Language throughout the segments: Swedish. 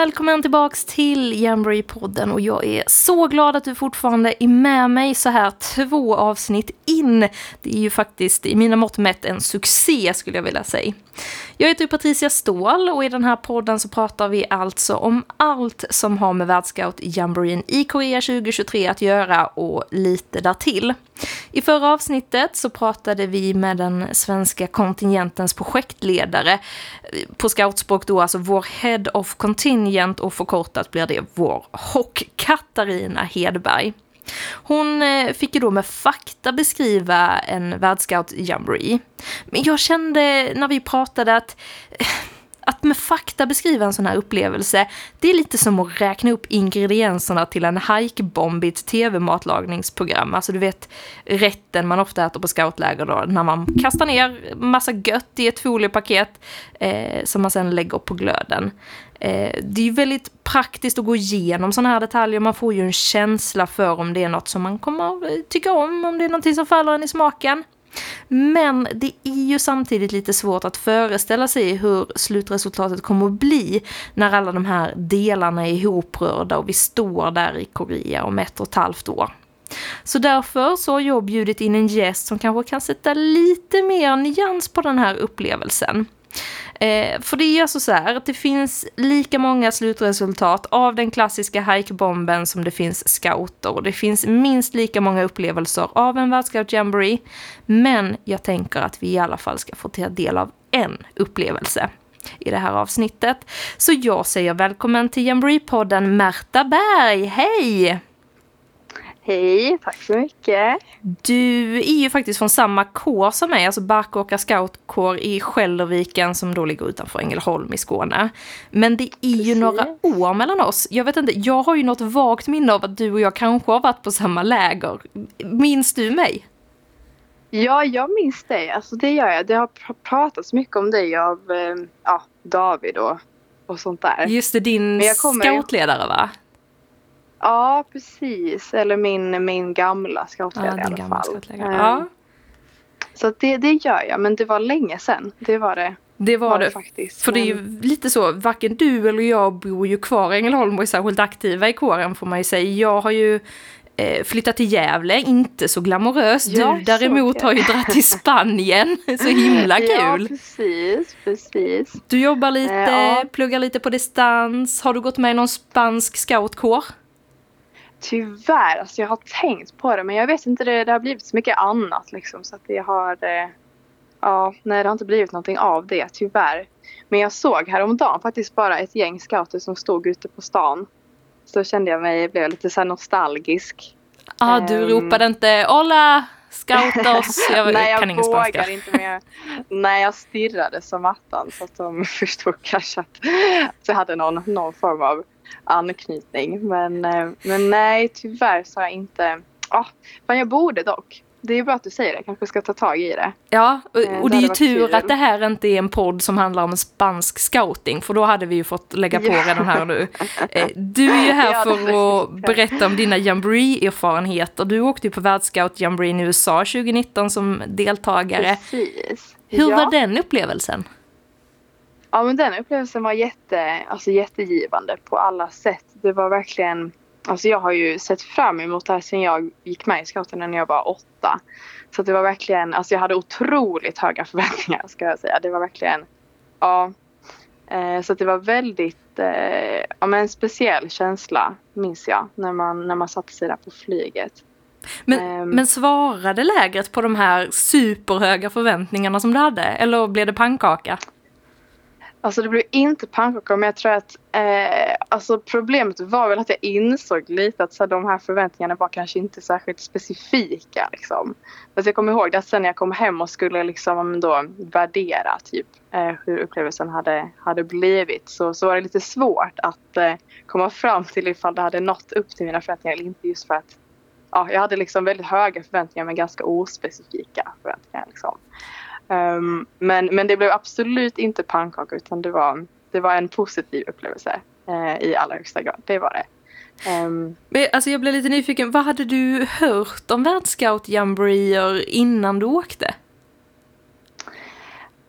välkommen tillbaks till Jamboree-podden och jag är så glad att du fortfarande är med mig så här två avsnitt in. Det är ju faktiskt i mina mått mätt en succé skulle jag vilja säga. Jag heter Patricia Ståhl och i den här podden så pratar vi alltså om allt som har med världsscout Jamboreen i Korea 2023 att göra och lite därtill. I förra avsnittet så pratade vi med den svenska kontingentens projektledare eh, på scoutspråk då alltså vår Head of Contingent och förkortat blir det vår Hock Katarina Hedberg. Hon eh, fick ju då med fakta beskriva en världsscout jamboree. Men jag kände när vi pratade att eh, att med fakta beskriva en sån här upplevelse, det är lite som att räkna upp ingredienserna till en hajkbomb i ett tv-matlagningsprogram. Alltså du vet rätten man ofta äter på scoutläger då, när man kastar ner massa gött i ett foliepaket eh, som man sen lägger på glöden. Eh, det är ju väldigt praktiskt att gå igenom sådana här detaljer. Man får ju en känsla för om det är något som man kommer eh, tycka om, om det är någonting som faller en i smaken. Men det är ju samtidigt lite svårt att föreställa sig hur slutresultatet kommer att bli när alla de här delarna är ihoprörda och vi står där i Korea om ett och ett halvt år. Så därför så har jag bjudit in en gäst som kanske kan sätta lite mer nyans på den här upplevelsen. Eh, för det är alltså så här att det finns lika många slutresultat av den klassiska hikebomben som det finns scouter. Och det finns minst lika många upplevelser av en världscout jamboree. Men jag tänker att vi i alla fall ska få ta del av en upplevelse i det här avsnittet. Så jag säger välkommen till Jamboree-podden Märta Berg. Hej! Hej, tack så mycket. Du är ju faktiskt från samma kår som mig, alltså Barkåka scoutkår i Skälderviken som då ligger utanför Ängelholm i Skåne. Men det är Precis. ju några år mellan oss. Jag vet inte, jag har ju något vagt minne av att du och jag kanske har varit på samma läger. Minns du mig? Ja, jag minns dig. Alltså det gör jag. Det har pratats mycket om dig av eh, ja, David och, och sånt där. Just det, din scoutledare va? Ja, precis. Eller min, min gamla scoutledare ja, i alla fall. Um, ja. Så det, det gör jag, men det var länge sedan. Det var det. Det var, var det. faktiskt. För men... det är ju lite så, varken du eller jag bor ju kvar i Ängelholm och är särskilt aktiva i kåren får man ju säga. Jag har ju eh, flyttat till Gävle, inte så glamoröst. Du däremot har ju dragit till Spanien, så himla kul. Ja, precis, precis. Du jobbar lite, ja. pluggar lite på distans. Har du gått med i någon spansk scoutkår? Tyvärr, alltså jag har tänkt på det men jag vet inte, det, det har blivit så mycket annat liksom så att det har... Eh, ja, nej det har inte blivit någonting av det tyvärr. Men jag såg häromdagen faktiskt bara ett gäng scouter som stod ute på stan. Så kände jag mig, blev lite så nostalgisk. ah, du um, ropade inte Hola! Scoutos! Jag Nej, jag kan ingen spanska. inte mer. Nej, jag stirrade som attan så att de förstod kanske att jag hade någon, någon form av anknytning. Men, eh, men nej, tyvärr så har jag inte... Oh, men jag borde dock. Det är bra att du säger det, kanske ska ta tag i det. Ja, och, eh, och det, är ju tur kul. att det här inte är en podd som handlar om spansk scouting, för då hade vi ju fått lägga på ja. redan här nu. Eh, du är ju här ja, för att berätta om dina jamboree-erfarenheter. Du åkte ju på världsscout jamboree i USA 2019 som deltagare. Precis. Hur ja. var den upplevelsen? Ja men den upplevelsen var jätte, alltså jättegivande på alla sätt. Det var verkligen, alltså jag har ju sett fram emot det här sedan jag gick med i scouterna när jag var åtta. Så det var verkligen, alltså jag hade otroligt höga förväntningar ska jag säga. Det var verkligen, ja. Eh, så det var väldigt, eh, ja men en speciell känsla minns jag när man, när man satte sig där på flyget. Men, um, men svarade lägret på de här superhöga förväntningarna som du hade? Eller blev det pannkaka? Alltså det blev inte pannkaka men jag tror att eh, alltså problemet var väl att jag insåg lite att så här, de här förväntningarna var kanske inte särskilt specifika. Liksom. Fast jag kommer ihåg att sen när jag kom hem och skulle liksom då värdera typ eh, hur upplevelsen hade, hade blivit så, så var det lite svårt att eh, komma fram till ifall det hade nått upp till mina förväntningar eller inte just för att ja, jag hade liksom väldigt höga förväntningar men ganska ospecifika förväntningar. Liksom. Um, men, men det blev absolut inte pannkaka utan det var, det var en positiv upplevelse uh, i allra högsta grad. Det var det. Um, men, alltså jag blev lite nyfiken, vad hade du hört om världsscout jamboreer innan du åkte?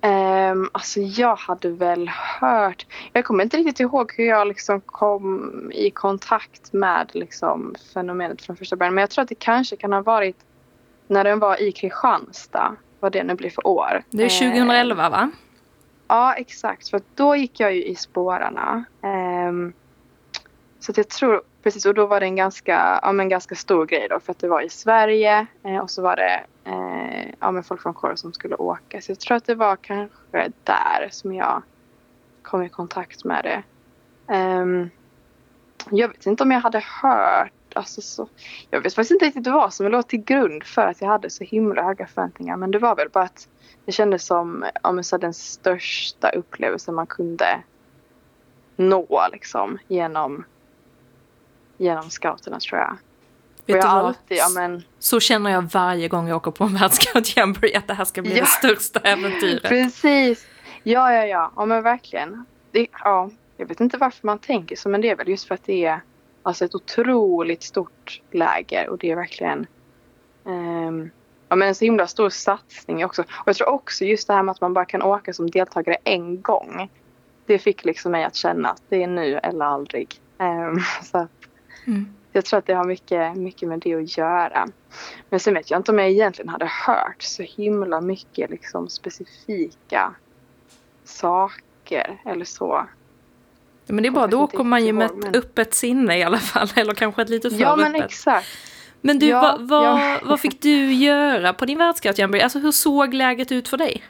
Um, alltså jag hade väl hört, jag kommer inte riktigt ihåg hur jag liksom kom i kontakt med liksom fenomenet från första början. Men jag tror att det kanske kan ha varit när den var i Kristianstad, vad det nu blir för år. Det är 2011 uh, va? Ja exakt, för då gick jag ju i spårarna. Um, så att jag tror, precis och då var det en ganska, ja, men ganska stor grej då för att det var i Sverige eh, och så var det eh, ja, men folk från kåren som skulle åka. Så jag tror att det var kanske där som jag kom i kontakt med det. Um, jag vet inte om jag hade hört Alltså så, jag vet faktiskt inte riktigt vad som låg till grund för att jag hade så himla höga förväntningar. Men det var väl bara att det kändes som ja, så den största upplevelsen man kunde nå liksom, genom, genom scouterna tror jag. Vet du alltid, ja, men... Så känner jag varje gång jag åker på en världsscout jamboree att det här ska bli ja. det största äventyret. Precis. Ja, ja, ja. Ja, men verkligen. Det, ja, jag vet inte varför man tänker så, men det är väl just för att det är alltså ett otroligt stort läger och det är verkligen um, ja, men en så himla stor satsning också. Och jag tror också just det här med att man bara kan åka som deltagare en gång. Det fick liksom mig att känna att det är nu eller aldrig. Um, så att, mm jag tror att det har mycket, mycket med det att göra. Men sen vet jag inte om jag egentligen hade hört så himla mycket liksom specifika saker eller så. Men det är bra, då åker man ju med ett men... öppet sinne i alla fall. Eller kanske ett lite för Ja men öppet. exakt. Men du, ja, vad, vad, ja. vad fick du göra på din världscout Alltså hur såg läget ut för dig?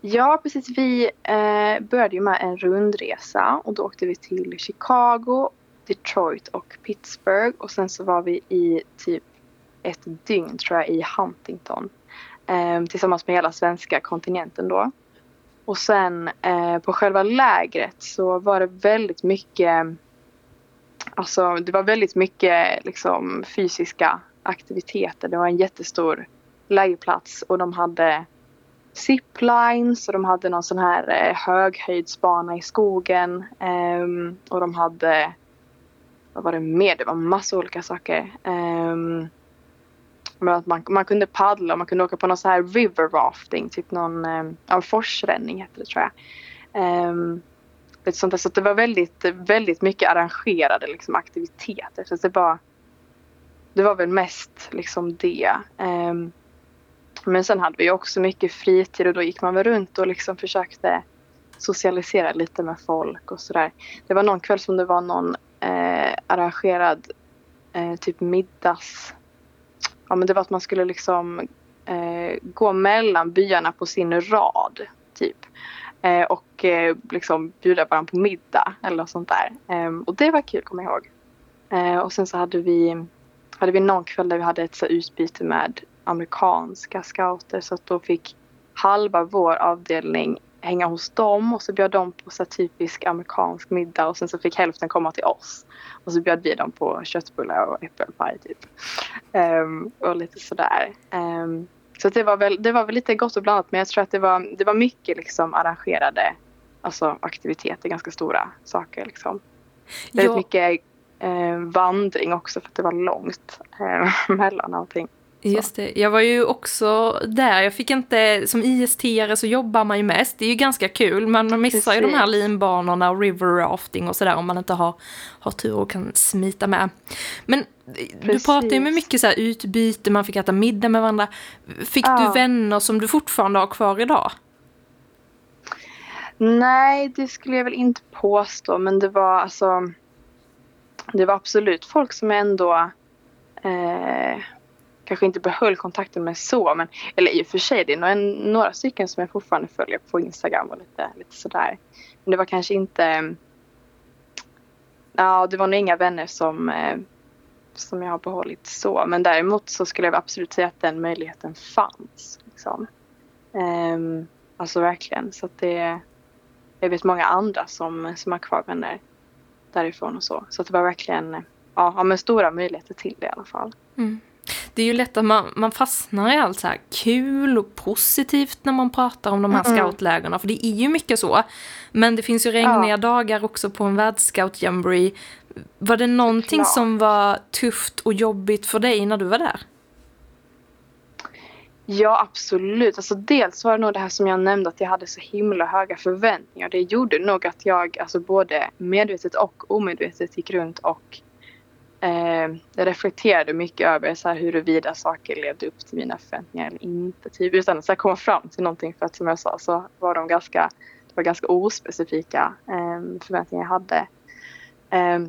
Ja, precis. Vi eh, började ju med en rundresa och då åkte vi till Chicago Detroit och Pittsburgh och sen så var vi i typ ett dygn tror jag i Huntington. Eh, tillsammans med hela svenska kontinenten då. Och sen eh, på själva lägret så var det väldigt mycket Alltså det var väldigt mycket liksom fysiska aktiviteter. Det var en jättestor lägerplats och de hade ziplines och de hade någon sån här eh, höghöjdsbana i skogen. Um, och de hade vad var det mer? Det var massa olika saker. Um, men att man, man kunde paddla och man kunde åka på någon så här river rafting, typ någon eh, ja, forsränning hette det tror jag. Um, lite sånt där. Så det var väldigt, väldigt mycket arrangerade liksom, aktiviteter. Så det var, det var väl mest liksom det. Um, men sen hade vi också mycket fritid och då gick man väl runt och liksom försökte socialisera lite med folk och sådär. Det var någon kväll som det var någon eh, arrangerad eh, typ middags... Ja men det var att man skulle liksom eh, gå mellan byarna på sin rad typ. Eh, och eh, liksom bjuda varandra på middag eller något sånt där. Ehm, och det var kul kommer jag ihåg. Eh, och sen så hade vi, hade vi någon kväll där vi hade ett så utbyte med amerikanska scouter så att då fick halva vår avdelning hänga hos dem och så bjöd de på så typisk amerikansk middag och sen så fick hälften komma till oss. Och så bjöd vi dem på köttbullar och äppelpaj typ. Um, och lite sådär. Um, så det var, väl, det var väl lite gott och blandat men jag tror att det var, det var mycket liksom arrangerade alltså, aktiviteter, ganska stora saker liksom. Väldigt mycket eh, vandring också för att det var långt eh, mellan allting. Just det. Jag var ju också där. Jag fick inte, som IST-are så jobbar man ju mest. Det är ju ganska kul. Men man missar Precis. ju de här linbanorna och river rafting och sådär om man inte har, har tur och kan smita med. Men Precis. du pratar ju med mycket så här utbyte, man fick äta middag med varandra. Fick ja. du vänner som du fortfarande har kvar idag? Nej, det skulle jag väl inte påstå. Men det var alltså... Det var absolut folk som ändå... Eh, kanske inte behöll kontakten med så. Men, eller i och för sig, det är några, några stycken som jag fortfarande följer på Instagram och lite, lite sådär. Men det var kanske inte... Ehm, ja, det var nog inga vänner som, eh, som jag har behållit så. Men däremot så skulle jag absolut säga att den möjligheten fanns. Liksom. Um, alltså verkligen. Så att det... Jag vet många andra som, som har kvar vänner därifrån och så. Så att det var verkligen ja, men stora möjligheter till det i alla fall. Mm. Det är ju lätt att man, man fastnar i allt så här kul och positivt när man pratar om de här mm. scoutlägren, för det är ju mycket så. Men det finns ju regniga ja. dagar också på en världsscout jamboree. Var det någonting Klart. som var tufft och jobbigt för dig när du var där? Ja, absolut. Alltså, dels var det nog det här som jag nämnde att jag hade så himla höga förväntningar. Det gjorde nog att jag alltså, både medvetet och omedvetet gick runt och eh, reflekterade mycket över så här, huruvida saker levde upp till mina förväntningar eller inte. Typ, utan att så här, komma fram till någonting. För att som jag sa så var de ganska, det var ganska ospecifika eh, förväntningar jag hade. Eh,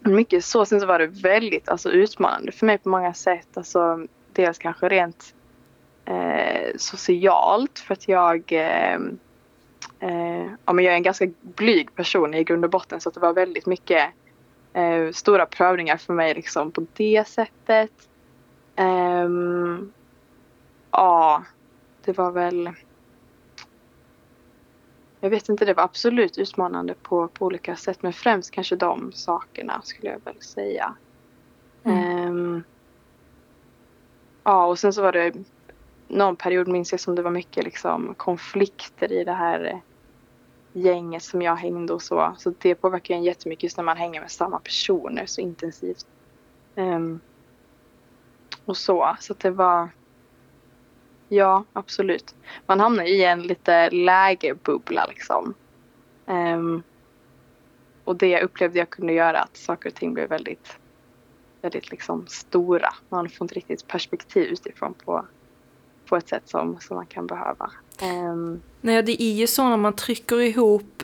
mycket så. Sen så var det väldigt alltså, utmanande för mig på många sätt. Alltså, dels kanske rent eh, socialt för att jag eh, eh, ja, men jag är en ganska blyg person i grund och botten så att det var väldigt mycket eh, stora prövningar för mig liksom på det sättet. Um, ja, det var väl jag vet inte, det var absolut utmanande på, på olika sätt men främst kanske de sakerna skulle jag väl säga. Mm. Um, ja och sen så var det någon period minns jag som det var mycket liksom konflikter i det här gänget som jag hängde och så. Så det påverkar en jättemycket just när man hänger med samma personer så intensivt. Um, och så, så det var Ja, absolut. Man hamnar i en lite lägerbubbla liksom. Um, och det jag upplevde jag kunde göra att saker och ting blev väldigt, väldigt liksom stora. Man får inte riktigt perspektiv utifrån på, på ett sätt som, som man kan behöva. Um, Nej, det är ju så när man trycker ihop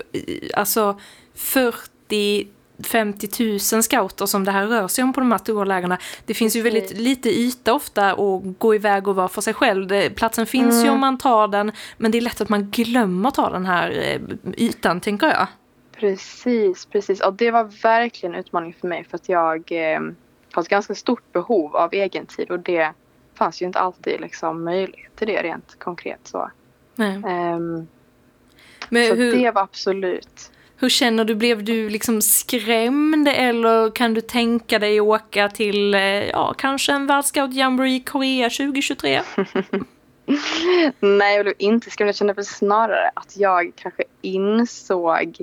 alltså 40 50 000 scouter som det här rör sig om på de här stora lägren. Det finns ju väldigt lite yta ofta att gå iväg och vara för sig själv. Platsen finns mm. ju om man tar den, men det är lätt att man glömmer ta den här eh, ytan, tänker jag. Precis, precis. Och det var verkligen en utmaning för mig för att jag eh, har ett ganska stort behov av egen tid och det fanns ju inte alltid liksom möjlighet till det rent konkret så. Um, men så hur... det var absolut hur känner du? Blev du liksom skrämd eller kan du tänka dig åka till, eh, ja, kanske en världsscout jamboree i Korea 2023? Nej, jag blev inte skrämd. Jag kände väl snarare att jag kanske insåg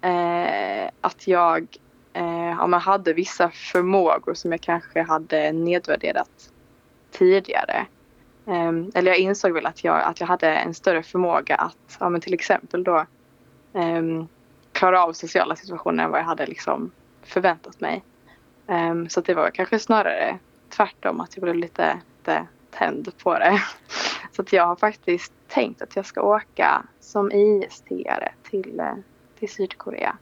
eh, att jag eh, ja, hade vissa förmågor som jag kanske hade nedvärderat tidigare. Ehm, eller jag insåg väl att jag, att jag hade en större förmåga att, ja, men till exempel då Um, klara av sociala situationer än vad jag hade liksom förväntat mig. Um, så det var kanske snarare tvärtom att jag blev lite, lite tänd på det. Så att jag har faktiskt tänkt att jag ska åka som IST-are till, eh, till Sydkorea.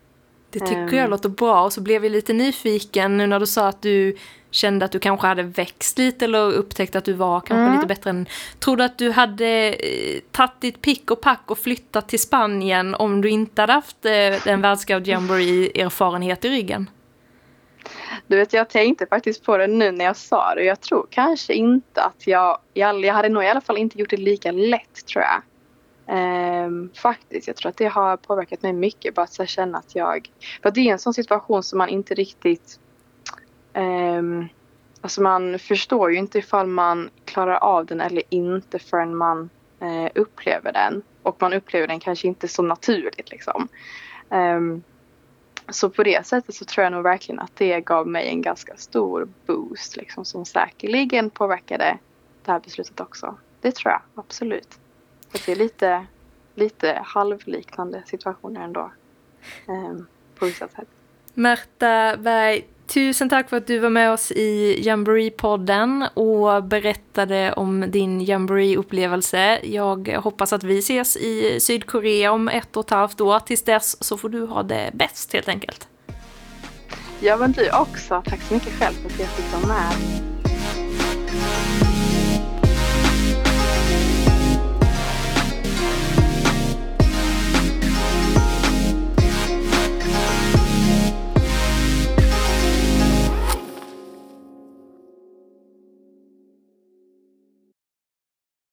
Det tycker jag låter bra och så blev jag lite nyfiken nu när du sa att du kände att du kanske hade växt lite eller upptäckt att du var kanske mm. lite bättre än... Tror du att du hade eh, tagit ditt pick och pack och flyttat till Spanien om du inte hade haft eh, en världscout jamboree-erfarenhet i ryggen? Du vet, jag tänkte faktiskt på det nu när jag sa det. Jag tror kanske inte att jag... Jag, jag hade nog i alla fall inte gjort det lika lätt, tror jag. Ehm, faktiskt, jag tror att det har påverkat mig mycket. Bara att känna att jag... För det är en sån situation som man inte riktigt Um, alltså man förstår ju inte ifall man klarar av den eller inte förrän man eh, upplever den. Och man upplever den kanske inte så naturligt liksom. Um, så på det sättet så tror jag nog verkligen att det gav mig en ganska stor boost liksom som säkerligen påverkade det här beslutet också. Det tror jag absolut. Att det är lite, lite halvliknande situationer ändå. Um, på vissa sätt. Märta Berg, Tusen tack för att du var med oss i Jamboree-podden och berättade om din Jamboree-upplevelse. Jag hoppas att vi ses i Sydkorea om ett och ett halvt år. Tills dess så får du ha det bäst helt enkelt. Ja, men du också. Tack så mycket själv för att jag fick vara med.